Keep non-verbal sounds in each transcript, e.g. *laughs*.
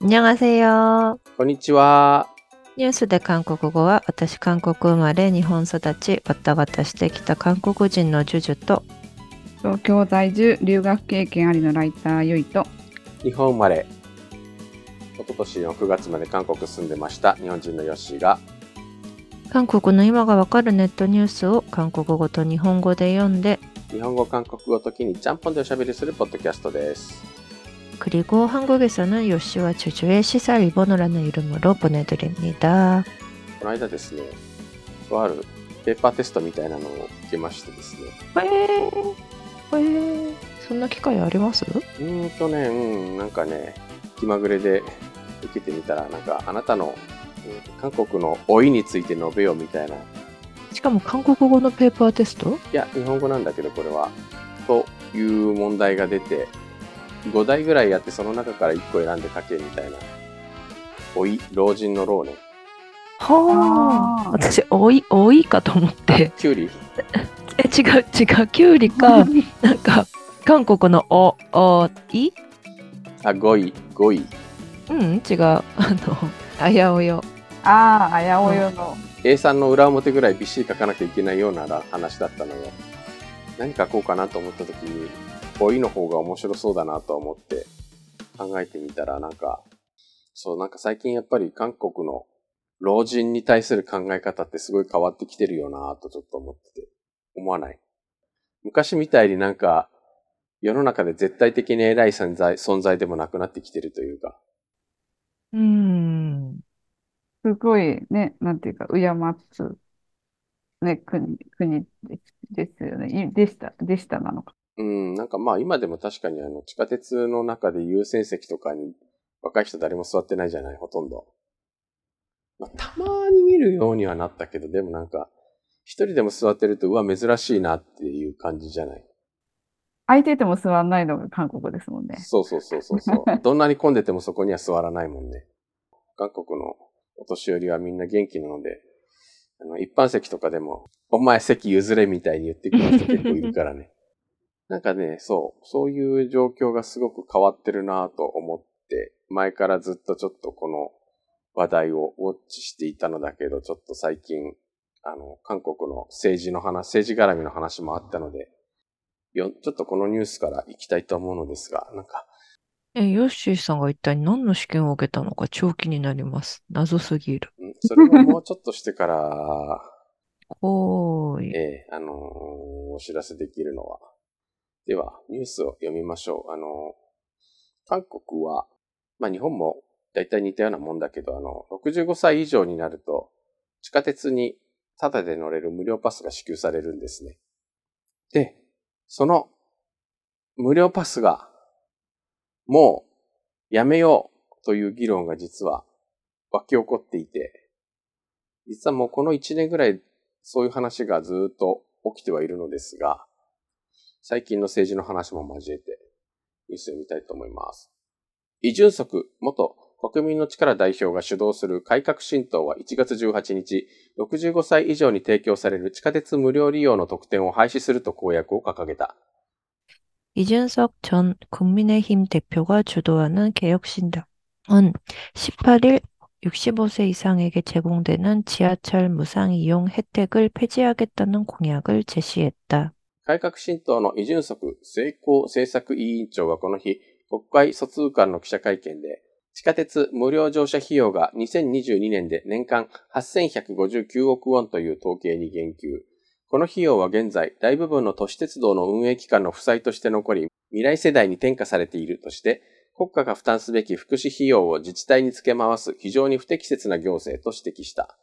안녕하세요. こんにちは。ニュースで韓国語は私韓国生まれ日本育ちわたわたしてきた韓国人のジュジュと東京在住留学経験ありのライターゆいと日本生まれ。一昨年の9月まで韓国住んでました日本人のヨッシーが韓国の今がわかるネットニュースを韓国語と日本語で読んで日本語、韓国語時にちゃんぽんでおしゃべりするポッドキャストです。 그리고 한국에서는 요시와 주주의 시사 일본어라는 이름으로 보내드립니다. この間ですね、とあるペーパーテストみたいなのを受けましてですね。へーへーそんな機会ありますうーんとね、うん、なんかね、気まぐれで受けてみたら、なんかあなたの、うん韓国の老いについて述べようみたいな。いしかも韓国語のペーパーテストや、日本語なんだけど、これは。という問題が出て、 5題ぐらいやって、その中から1個選んで書けみたいな。老い、老人の老ね。はあ。私多い多いかと思って。キュウリ？え違う違う。キュウリかなんか韓国のおおい？あ、5位、5位。うん違う。あのあやおよ。あああやおよの。A さんの裏表ぐらいびっしり書かなきゃいけないような話だったのよ。何書こうかなと思った時に、老いの方が面白そうだなと思って考えてみたら、なんか、そう、なんか最近やっぱり韓国の老人に対する考え方ってすごい変わってきてるよなとちょっと思ってて、思わない？昔みたいになんか、世の中で絶対的に偉い存在存在でもなくなってきてるというか、うん。すごいねなんていうか敬つね国国ですよね。でしたでしたなのか。うん、なんかまあ今でも確かにあの地下鉄の中で優先席とかに若い人誰も座ってないじゃない、ほとんど。まあたまに見るようにはなったけど、でもなんか一人でも座ってると、うわ、珍しいなっていう感じじゃない。空いてても座らないのが韓国ですもんねそうそうそうそうそう。*laughs* どんなに混んでてもそこには座らないもんね。韓国のお年寄りはみんな元気なので、あの一般席とかでも、お前席譲れみたいに言ってくる人結構いるからね。なんかね、そう、そういう状況がすごく変わってるなと思って、前からずっとちょっとこの話題をウォッチしていたのだけど、ちょっと最近、あの、韓国の政治の話、政治絡みの話もあったので、よちょっとこのニュースから行きたいと思うのですが、なんか、えヨッシーさんが一体何の試験を受けたのか超気になります。謎すぎる。うんそれはもうちょっとしてから、*laughs* おーい。ええあのーお知らせできるのは。では、ニュースを読みましょう。あの韓国は、まあ日本も大体似たようなもんだけど、あの、65歳以上になると、地下鉄にタダで乗れる無料パスが支給されるんですね。で、その無料パスが、もうやめようという議論が実は湧き起こっていて、実はもうこの1年ぐらいそういう話がずっと起きてはいるのですが、最近の政治の話も交えてニュースを見たいと思います。イ・ジュンソク元国民の力代表が主導する改革新党は1月18日、65歳以上に提供される地下鉄無料利用の特典を廃止すると公約を掲げた。 이준석 전 국민의힘 대표가 주도하는 개혁신당은 18일 65세 이상에게 제공되는 지하철 무상 이용 혜택을 폐지하겠다는 공약을 제시했다. 改革新党のイ・ジュンソク成功政策委員長はこの日、国会疎通官の記者会見で、地下鉄無料乗車費用が2022年で年間8159億ウォンという統計に言及。この費用は現在、大部分の都市鉄道の運営機関の負債として残り、未来世代に転嫁されているとして、国家が負担すべき福祉費用を自治体に付け回す非常に不適切な行政と指摘した。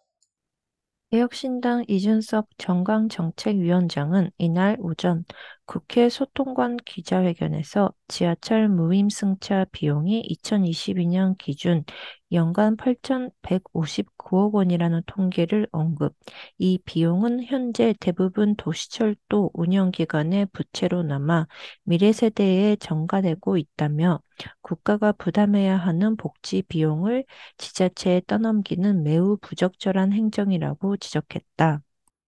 개혁신당 이준석 정강정책위원장은 이날 오전 국회 소통관 기자회견에서 지하철 무임승차 비용이 2022년 기준 연간 8,159억 원이라는 통계를 언급. 이 비용은 현재 대부분 도시철도 운영기관의 부채로 남아 미래 세대에 전가되고 있다며 국가가 부담해야 하는 복지 비용을 지자체에 떠넘기는 매우 부적절한 행정이라고 지적했다.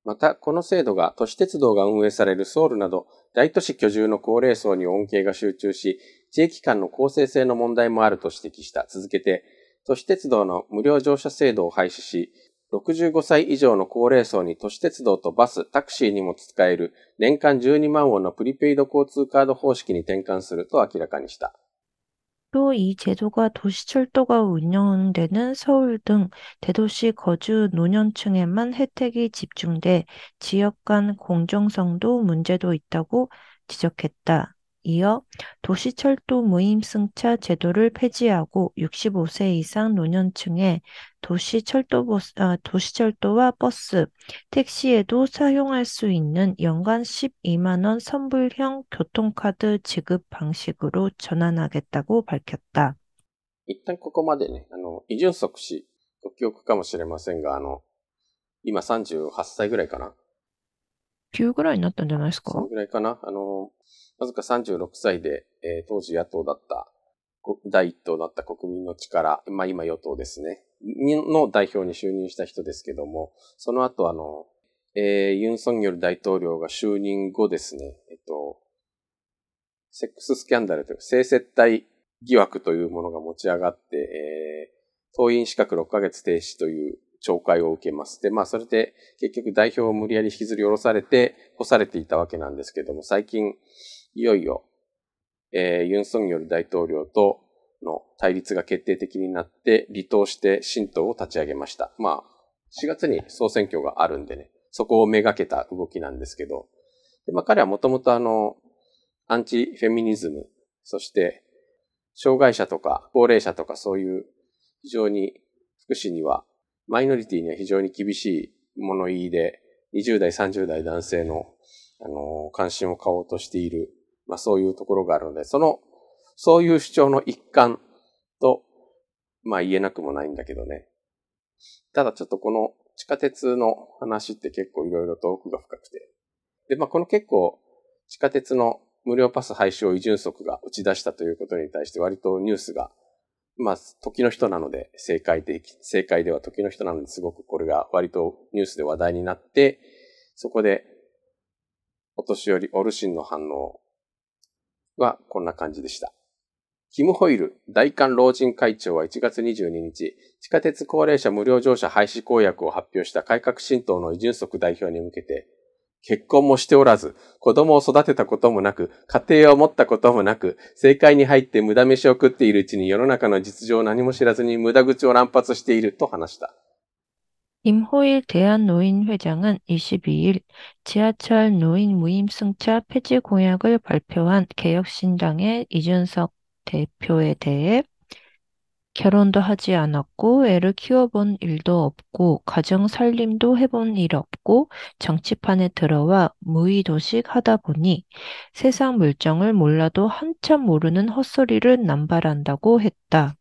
また、この制度が都市鉄道が運営されるソウルなど大都市居住の高齢層に恩恵が集中し、 地域間の公正性の問題もあると指摘した。続けて、 都市鉄道の無料乗車制度を廃止し、65歳以上の高齢層に都市鉄道とバス、タクシーにも使える年間12万ウォンのプリペイド交通カード方式に転換すると明らかにした。또 이 제도가 도시철도가 운영되는 서울 등 대도시 거주 노년층에만 혜택이 집중돼 지역 간 공정성도 문제도 있다고 지적했다. 이어 도시철도 무임승차 제도를 폐지하고 65세 이상 노년층에 도시철도버스, 아, 도시철도와 버스, 택시에도 사용할 수 있는 연간 12만원 선불형 교통카드 지급 방식으로 전환하겠다고 밝혔다. 一旦ここまでね、あの、イジュンソク氏、ご記憶かもしれませんが、あの、今38歳ぐらいかな。そのぐらいかな。あの、 わずか36歳で、えー、当時野党だった、第一党だった国民の力、まあ今与党ですね、の代表に就任した人ですけども、その後あの、えー、ユン・ソンニョル大統領が就任後ですね、えっと、セックススキャンダルという性接待疑惑というものが持ち上がって、えー、党員資格6ヶ月停止という懲戒を受けます。で、まあそれで結局代表を無理やり引きずり下ろされて干されていたわけなんですけども、最近いよいよ、えー、ユン・ソンニョル大統領との対立が決定的になって、離党して新党を立ち上げました。まあ、4月に総選挙があるんでね、そこをめがけた動きなんですけど、でまあ、彼はもともとあの、アンチフェミニズム、そして、障害者とか高齢者とかそういう非常に福祉には、マイノリティには非常に厳しい物言いで、20代、30代男性の、あの、関心を買おうとしているまあそういうところがあるので、その、そういう主張の一環と、まあ言えなくもないんだけどね。ただちょっとこの地下鉄の話って結構いろいろと奥が深くて。で、まあこの結構地下鉄の無料パス廃止をイジュンソクが打ち出したということに対して割とニュースが、まあ時の人なので正解で、正解では時の人なのですごくこれが割とニュースで話題になって、そこでお年寄り、オルシンの反応はこんな感じでした。キム・ホイル大韓老人会長は1月22日、地下鉄高齢者無料乗車廃止公約を発表した改革新党のイ・ジュンソク代表に向けて、結婚もしておらず、子供を育てたこともなく、家庭を持ったこともなく、政界に入って無駄飯を食っているうちに世の中の実情を何も知らずに無駄口を乱発していると話した。 임호일 대한노인회장은 22일 지하철 노인 무임 승차 폐지 공약을 발표한 개혁신당의 이준석 대표에 대해 결혼도 하지 않았고 애를 키워본 일도 없고 가정 살림도 해본 일 없고 정치판에 들어와 무의도식 하다 보니 세상 물정을 몰라도 한참 모르는 헛소리를 남발한다고 했다.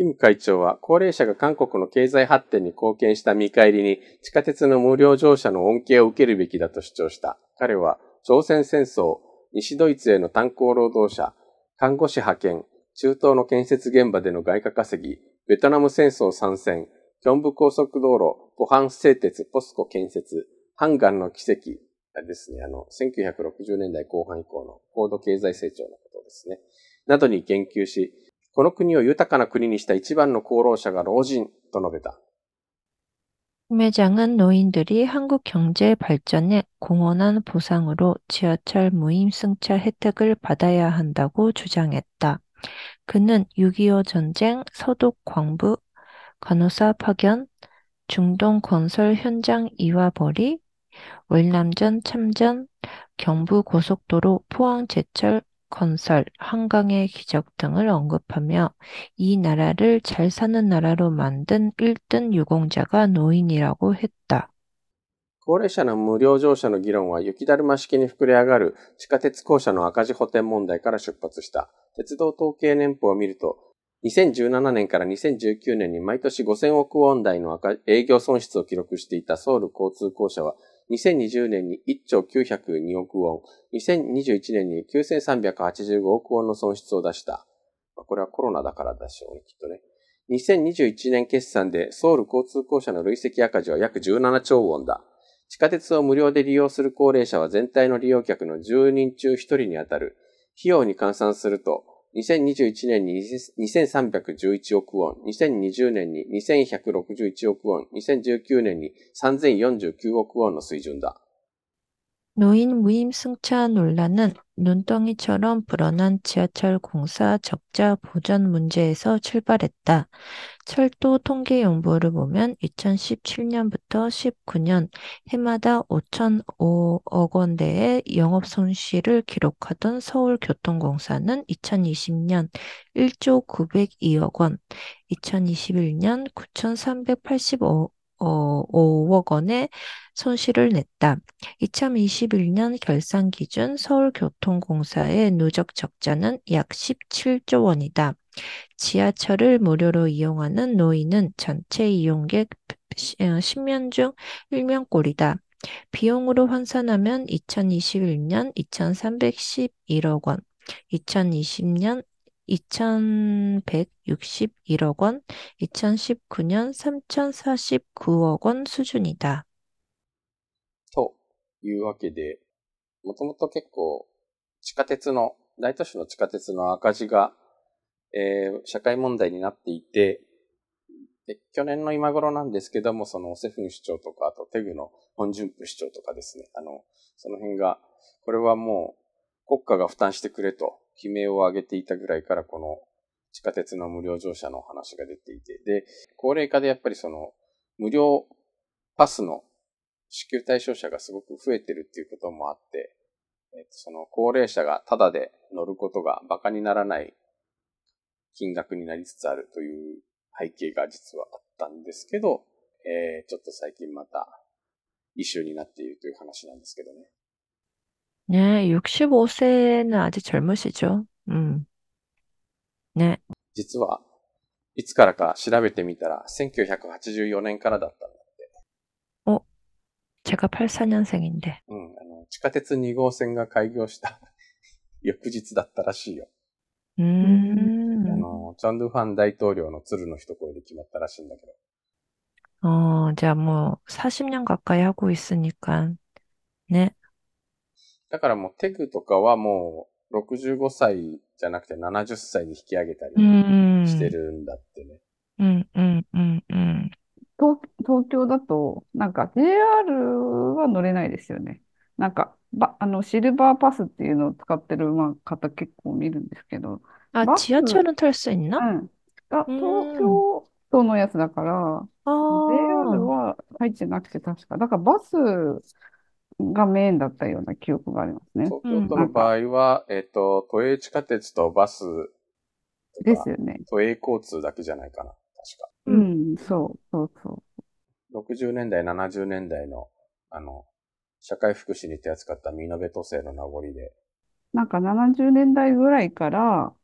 キム会長は高齢者が韓国の経済発展に貢献した見返りに地下鉄の無料乗車の恩恵を受けるべきだと主張した。彼は朝鮮戦争、西ドイツへの炭鉱労働者、看護師派遣、中東の建設現場での外貨稼ぎ、ベトナム戦争参戦、キョンブ高速道路、ポハン製鉄、ポスコ建設、ハンガンの奇跡あですね、あの、1960年代後半以降の高度経済成長のことですね。などに言及し、この国を豊かな国にした一番の功労者が老人と述べた。매장은 노인들이 한국 경제 발전에 공헌한 보상으로 지하철 무임승차 혜택을 받아야 한다고 주장했다. 그는 6.25 전쟁, 서독 광부, 간호사 파견, 중동 건설 현장 이와버리, 월남전 참전, 경부 고속도로 포항 제철 건설, 한강의 기적 등을 언급하며 이 나라를 잘 사는 나라로 만든 1등 유공자가 노인이라고 했다. 高齢者の無料乗車の議論は雪だるま式に膨れ上がる地下鉄公社の赤字補填問題から出発した。鉄道統計年報を見ると、2017年から2019年に毎年5000億ウォン台の営業損失を記録していたソウル交通公社は 2020年に1兆902億ウォン、2021年に9385億ウォンの損失を出した。これはコロナだからでしょうね、きっとね。2021年決算でソウル交通公社の累積赤字は約17兆ウォンだ。地下鉄を無料で利用する高齢者は全体の利用客の10人中1人に当たる。費用に換算すると、2021年に2311億ウォン、2020年に2161億ウォン、2019年に3049億ウォンの水準だ。 노인 무임 승차 논란은 눈덩이처럼 불어난 지하철 공사 적자 보전 문제에서 출발했다. 철도 통계 연보를 보면 2017년부터 19년 해마다 5,005억 원대의 영업 손실을 기록하던 서울교통공사는 2020년 1조 902억 원, 2021년 9,385억 원의 손실을 냈다. 2021년 결산 기준 서울교통공사의 누적 적자는 약 17조 원이다. 지하철을 무료로 이용하는 노인은 전체 이용객 10명 중 1명 꼴이다. 비용으로 환산하면 2021년 2,311억 원, 2020년 2,161억 원, 2019년 3,049억 원 수준이다. というわけで、もともと結構地下鉄の、大都市の地下鉄の赤字が、えー社会問題になっていて、で去年の今頃なんですけども、そのオセフン市長とか、あとテグの本順府市長とかですね、あの、その辺が、これはもう国家が負担してくれと 悲鳴を上げていたぐらいから、この地下鉄の無料乗車の話が出ていて、で、高齢化でやっぱりその無料パスの支給対象者がすごく増えてるっていうこともあって、えっとその高齢者がタダで乗ることが馬鹿にならない金額になりつつあるという背景が実はあったんですけど、えーちょっと最近またイシューになっているという話なんですけどね。 네, 65세는 아직 젊으시죠? 음. 네, 実はいつからか調べてみたら1984年からだったんだって。 제가 84년생인데. うん、あの、地下鉄2号線が開業した翌日だったらしいよ。あ 음, の、チャンドゥファン大統領の鶴の一声で決まったらしいんだけど。 어, 이제 뭐 40년 가까이 하고 있으니까. 네, だからもうテグとかはもう65歳じゃなくて70歳に引き上げたりしてるんだってね。うんうんうんうん。東東京だと、なんか JR は乗れないですよね。なんか、ばあのシルバーパスっていうのを使ってる、方結構見るんですけど。あ、バスチアチャルトスにな？うん。あ、東京都のやつだから、JR は入ってなくて確か。だからバスがメインだったような記憶がありますね。東京都の場合は、えっ、と、都営地下鉄とバスとかです、よね。都営交通だけじゃないかな。確か。ううんん、そう、そうそう。60年代、70年代の、あの、社会福祉に手扱ったミノベ都政の名残で、なんか70年代ぐらいから、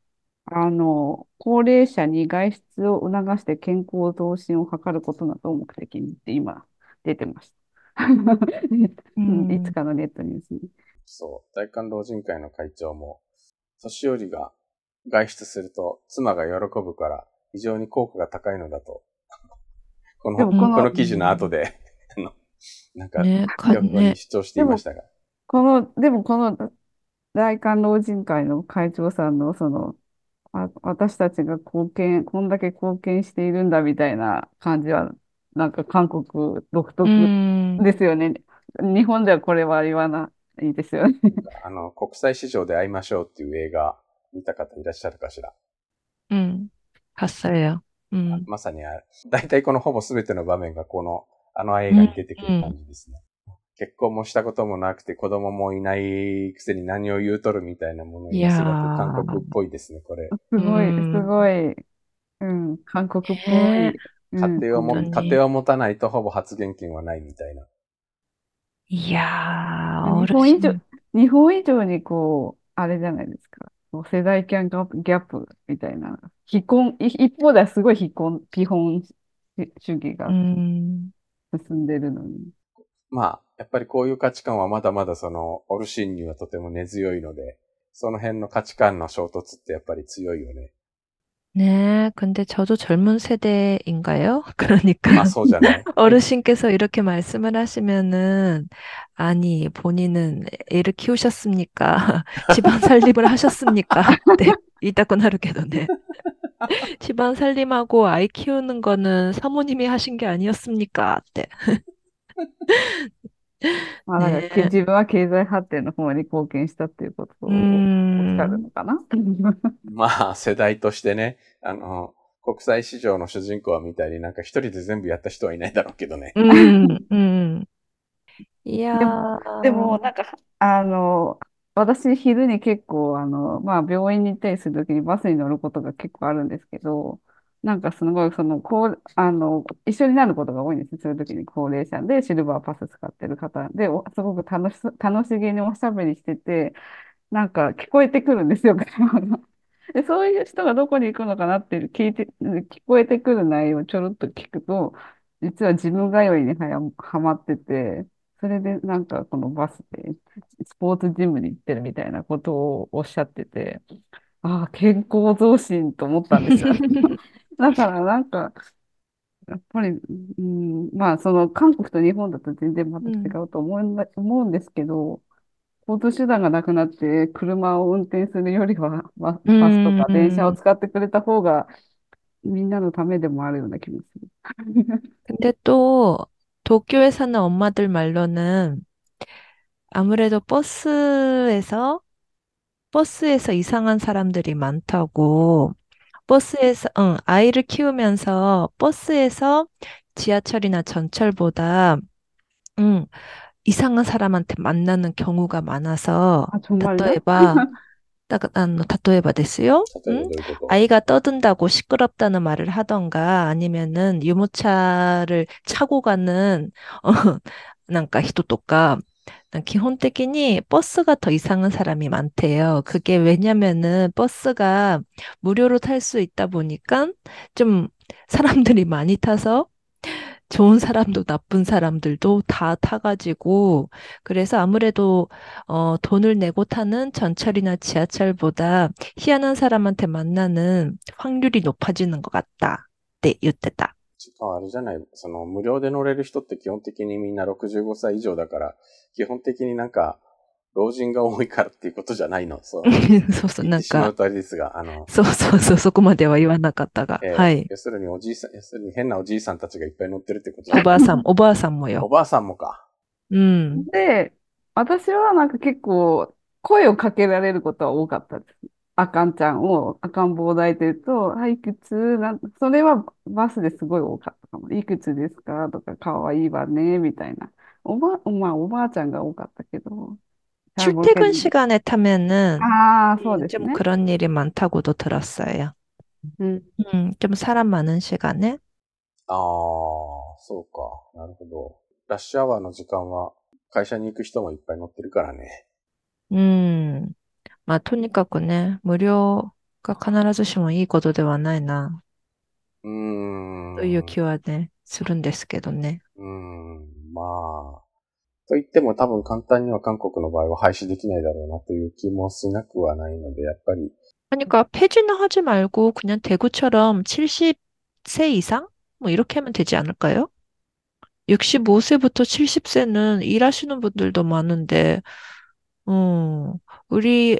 あの、高齢者に外出を促して健康増進を図ることなどを目的にって今出てました。*laughs* いつかのネットニュースに。そう。大韓老人会の会長も、年寄りが外出すると妻が喜ぶから非常に効果が高いのだと、*laughs* この、この,この記事の後で、なんか、ね、に主張していましたが。ね、この、でもこの大韓老人会の会長さんのその、あ私たちが貢献、こんだけ貢献しているんだみたいな感じはなんか韓国独特ですよね。日本ではこれは言わないですよね。あの、国際市場で会いましょうっていう映画見た方いらっしゃるかしら？うん。8歳や。うん。まさにあ、大体このほぼ全ての場面がこの、あの映画に出てくる感じですね。うんうん、結婚もしたこともなくて子供もいないくせに何を言うとるみたいなものがすごく韓国っぽいですね、これ。すごい、すごい。うん、韓国っぽい。家庭はも、ん、家庭は持たないとほぼ発言権はないみたいな。いやー、日本以上、日本以上にこう、あれじゃないですか。世代間ギャップみたいな。非婚、一方ではすごい非婚、基本主義が進んでるのに。まあ、やっぱりこういう価値観はまだまだその、オルシンにはとても根強いので、その辺の価値観の衝突ってやっぱり強いよね。 네, 근데 저도 젊은 세대인가요? *laughs* 그러니까 맞서잖아요. *laughs* 어르신께서 이렇게 말씀을 하시면은 아니 본인은 애를 키우셨습니까? *laughs* 집안 살림을 하셨습니까? 네, 이따건 하루께도 네. 집안 살림하고 아이 키우는 거는 사모님이 하신 게 아니었습니까? 네. まあなんかけね自分は経済発展の方に貢献したっていうことをうおっしゃる。のかな？*laughs* まあ、世代としてね、あの、国際市場の主人公は見たり、なんか一人で全部やった人はいないだろうけどね。うんうんいやでも、でも、なんか、あの、私、昼に結構、あの、まあ、病院に行ったりするときにバスに乗ることが結構あるんですけど、なんかすごい、その、こう、あの、一緒になることが多いんですよ。そういうときに高齢者でシルバーパス使ってる方で、すごく楽し、楽しげにおしゃべりしてて、なんか聞こえてくるんですよ、会話が。で、そういう人がどこに行くのかなっていう聞いて、聞こえてくる内容をちょろっと聞くと、実は自分通いには、はまってて、それでなんかこのバスでスポーツジムに行ってるみたいなことをおっしゃってて、ああ、健康増進と思ったんですよ。だからなんか、やっぱり、うん、まあその韓国と日本だと全然また違うと思うんだ、思うんですけど、交通手段がなくなって車を運転するよりはバ、バスとか電車を使ってくれた方がみんなのためでもあるような気もする。 근데 또 도쿄에 사는 엄마들 말로는 아무래도 버스에서 버스에서 이상한 사람들이 많다고 버스에서 응, 아이를 키우면서 버스에서 지하철이나 전철보다 응, 이상한 사람한테 만나는 경우가 많아서 あ、정말요? 例えば、*laughs* だかあの、例えばですよ。例えば 응? どういうこと 아이가 떠든다고 시끄럽다는 말을 하던가 아니면은 유모차를 차고 가는 *laughs* 어, なんか人とか 기본的に 버스가 더 이상한 사람이 많대요. 그게 왜냐면은 버스가 무료로 탈 수 있다 보니까 좀 사람들이 많이 타서 좋은 사람도 나쁜 사람들도 다 타가지고 그래서 아무래도 어, 돈을 내고 타는 전철이나 지하철보다 희한한 사람한테 만나는 확률이 높아지는 것 같다. 네, 이때다. ああれじゃない、その無料で乗れる人って基本的にみんな65歳以上だから、基本的になんか老人が多いからっていうことじゃないの？そう。*laughs* そうそう、言なんか、ですが、あの、そうそうそう、そこまでは言わなかったが、えーはい。要するにおじいさん、要するに変なおじいさんたちがいっぱい乗ってるってこと？じゃないおばあさん、おばあさんもおよ。ばあさんもか。うん。で、私はなんか結構声をかけられることは多かったです。赤んちゃんを赤ん坊を抱いてると、あ、いくつなん、それはバスですごい多かったかも。いくつですかとか、かわいいわね、みたいな。おば、まあ、おばあちゃんが多かったけど。 출퇴근 시간에 타면은 ああ、そうですね。 좀 그런 일이 많다고도 들었어요. うん。 음, 좀 사람 많은 시간에? ああ、そうか。なるほど。ラッシュアワーの時間は会社に行く人もいっぱい乗ってるからね。 음, 마, 토니까꾸네. 무료가 必ずしもいいことではないな、うーん。という気はね、するんですけどね。うーん。まあ。と言っても多分簡単には韓国の場合は廃止できないだろうなという気もしなくはないので、やっぱり 그러니까 폐지는 하지 말고 그냥 대구처럼 70세 이상? 뭐 이렇게 하면 되지 않을까요? 65세부터 70세는 일하시는 분들도 많은데, 음, 우리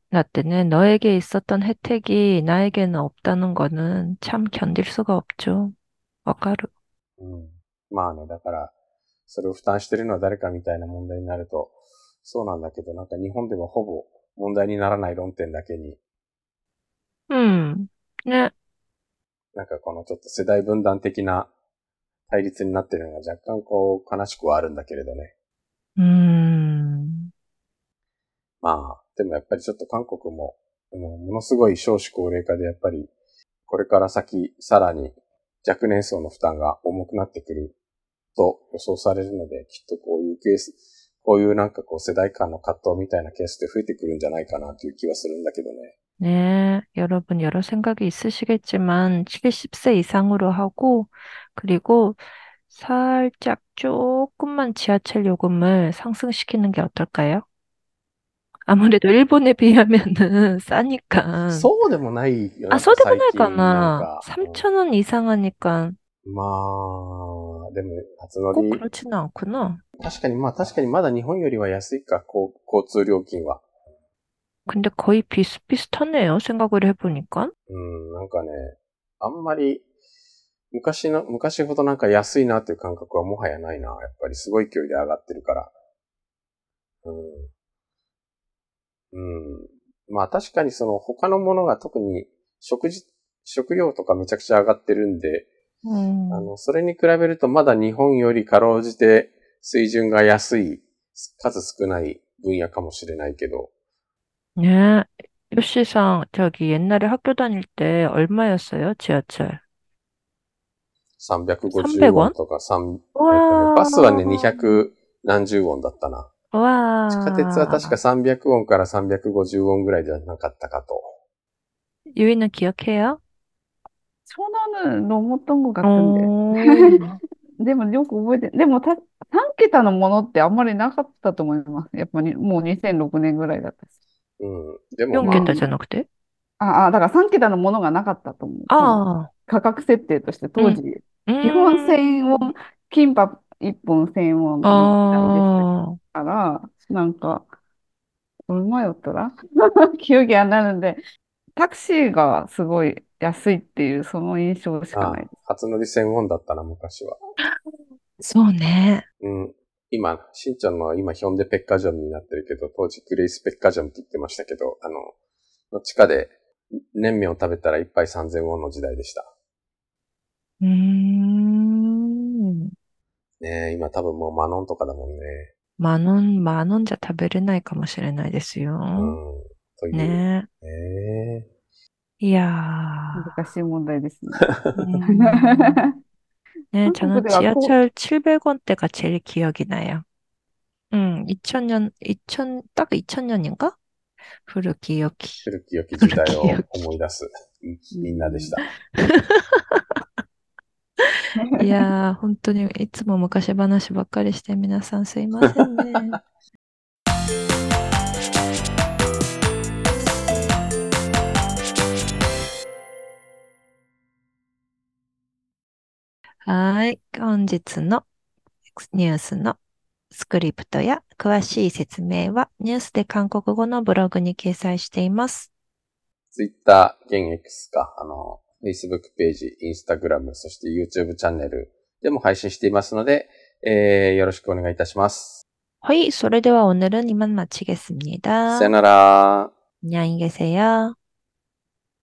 라떼는 너에게 있었던 혜택이 나에게는 없다는 거는 참 견딜 수가 없죠. 와까루. うん。まあね、だから、それを負担してるのは誰かみたいな問題になると、そうなんだけど、なんか日本ではほぼ問題にならない論点だけに、 음, 네, なんかこのちょっと世代分断的な対立になってるのが若干こう悲しくはあるんだけれどね。 음, まあ、 でもやっぱりちょっと韓国も、あのものすごい少子高齢化でやっぱり これから先、さらに若年層の負担が重くなってくると予想されるので、きっとこういうケース、こういうなんかこう世代間の葛藤みたいなケースって増えてくるんじゃないかなという気はするんだけどね。 네, 여러분 여러 생각이 있으시겠지만 70세 이상으로 하고 그리고 살짝 조금만 지하철 요금을 상승시키는 게 어떨까요? 아무래도 일본에 비하면은 *laughs* 싸니까. そうでもないよ。 아, そうでもないか最近なんな。かうん 3,000원 이상 하니까 まあ、でも、初乗 꼭 り、 그렇지는 않구나. 確かに、まあ確かにまだ日本よりは安いか、こう交通料金は。 근데 거의 비슷비슷하네요. 생각을 해보니까. うん、なんかね、あんまり、昔の、昔ほどなんか安いなっていう感覚はもはやないな。やっぱりすごい勢いで上がってるから。うん。 うん。まあ確かにその他のものが特に食事、食料とかめちゃくちゃ上がってるんで、 음, あの、それに比べるとまだ日本よりかろうじて水準が安い、数少ない分野かもしれないけど、 네. 요시상, 저기 옛날에 학교 다닐 때 얼마였어요? 지하철. 350 300 ウォ 원? ンとか3、えっとね 와. バスはね、200何十ウォンだったな。 와. 地下鉄は確か300ウォンから350ウォンぐらいじゃなかったかと。 유이는 기억해요? 저는 넘었던 것 같은데. 오. で*laughs* もよく覚えて、でもた3桁のものってあんまりなかったと思います。やっぱりもう2006年ぐらいだったし。うん。でも、 4 まあ、 桁じゃなくてああ、だから3桁のものがなかったと思う。その 아, 価格設定として当時、 음. 基本1000ウォン、キンパ1本1000ウォンの時代でした 아, から、なんか、車おったら？*laughs* 休業になるんで、タクシーがすごい安いっていう、その印象しかないです。初乗り専門だったな、昔は。*laughs* そうね。うん。今、しんちゃんの今、ヒョンデペッカジョンになってるけど、当時、グレイスペッカジョンって言ってましたけど、あの、の地下で、麺麺を食べたら一杯3000ウォンの時代でした。うーん。ねえ、今多分もうマノンとかだもんね。만 원, 만 원じゃ食べれないかもしれないですよ。うん。という。ね 네. え。 이야. 難しい問題ですね。 음. 네, 저는 한국에 왔고- 지하철 700원대가 제일 기억이 나요. 음, 2000년, 2000, 딱 2000년인가?古き良き。古き良き時代を古き良き思い出す。うんみんなでした。 いやー、本当にいつも昔話ばっかりして皆さんすいませんね。はい。本日のニュースのスクリプトや詳しい説明はニュースで韓国語のブログに掲載しています。Twitter、現 X か、あの、Facebook ページ、Instagram、そして YouTube チャンネルでも配信していますので、えー、よろしくお願いいたします。はい。それでは오늘은이만마치겠습니다 さよなら。 안녕히 계세요.